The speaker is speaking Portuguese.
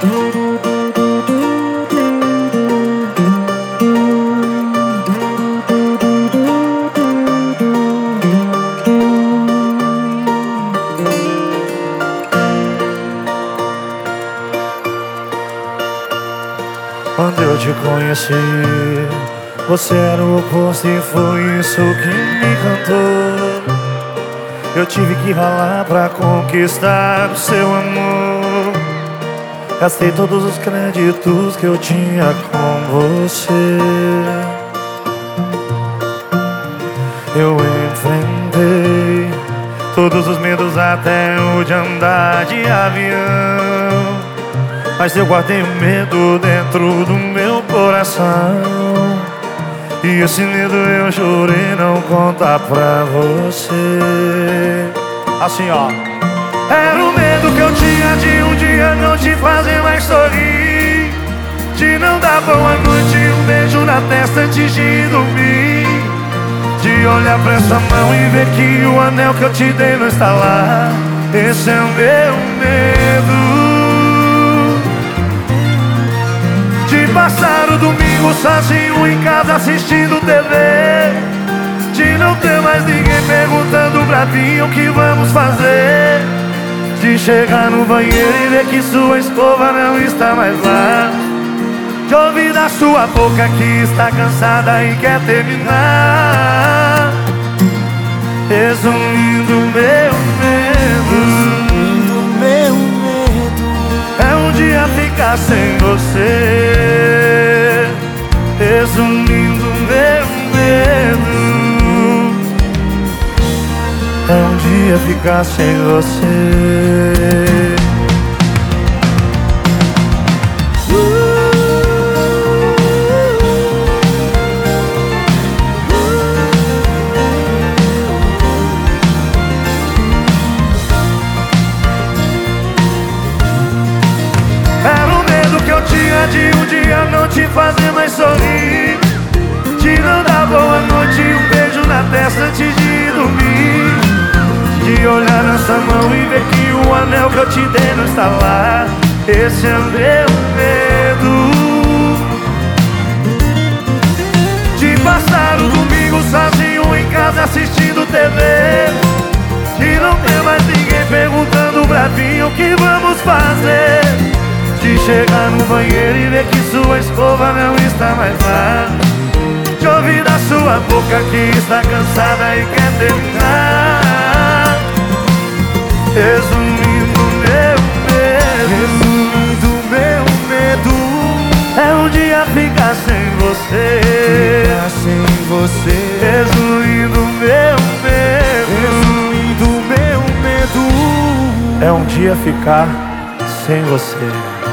Quando eu te conheci, você era o oposto e foi isso que me encantou. Eu tive que ralar pra conquistar o seu amor. Gastei todos os créditos que eu tinha com você. Eu enfrentei todos os medos até o de andar de avião. Mas eu guardei o medo dentro do meu coração E esse medo eu jurei não contar pra você Assim ó Era o medo que eu tinha de um dia não te fazer mais sorrir. De não dar boa noite um beijo na testa antes de dormir. De olhar pra essa mão e ver que o anel que eu te dei não está lá. Esse é o meu medo. Passar o domingo sozinho em casa assistindo TV De não ter mais ninguém perguntando pra mim o que vamos fazer De chegar no banheiro e ver que sua escova não está mais lá. De ouvir da sua boca que está cansada e quer terminar. Resumindo É um dia ficar sem você. De um dia não te fazer mais sorrir. Não dar boa Olhar nessa mão e ver que o anel que eu te dei não está lá. Esse é meu medo. De passar o domingo sozinho em casa assistindo TV De não ter mais ninguém perguntando pra mim o que vamos fazer. De chegar no banheiro e ver que sua escova não está mais lá. De ouvir da sua boca que está cansada e quer terminar Resumindo meu medo. Resumindo meu medo. É um dia ficar sem você. Ficar sem você. Resumindo meu medo. Resumindo meu medo. É um dia ficar sem você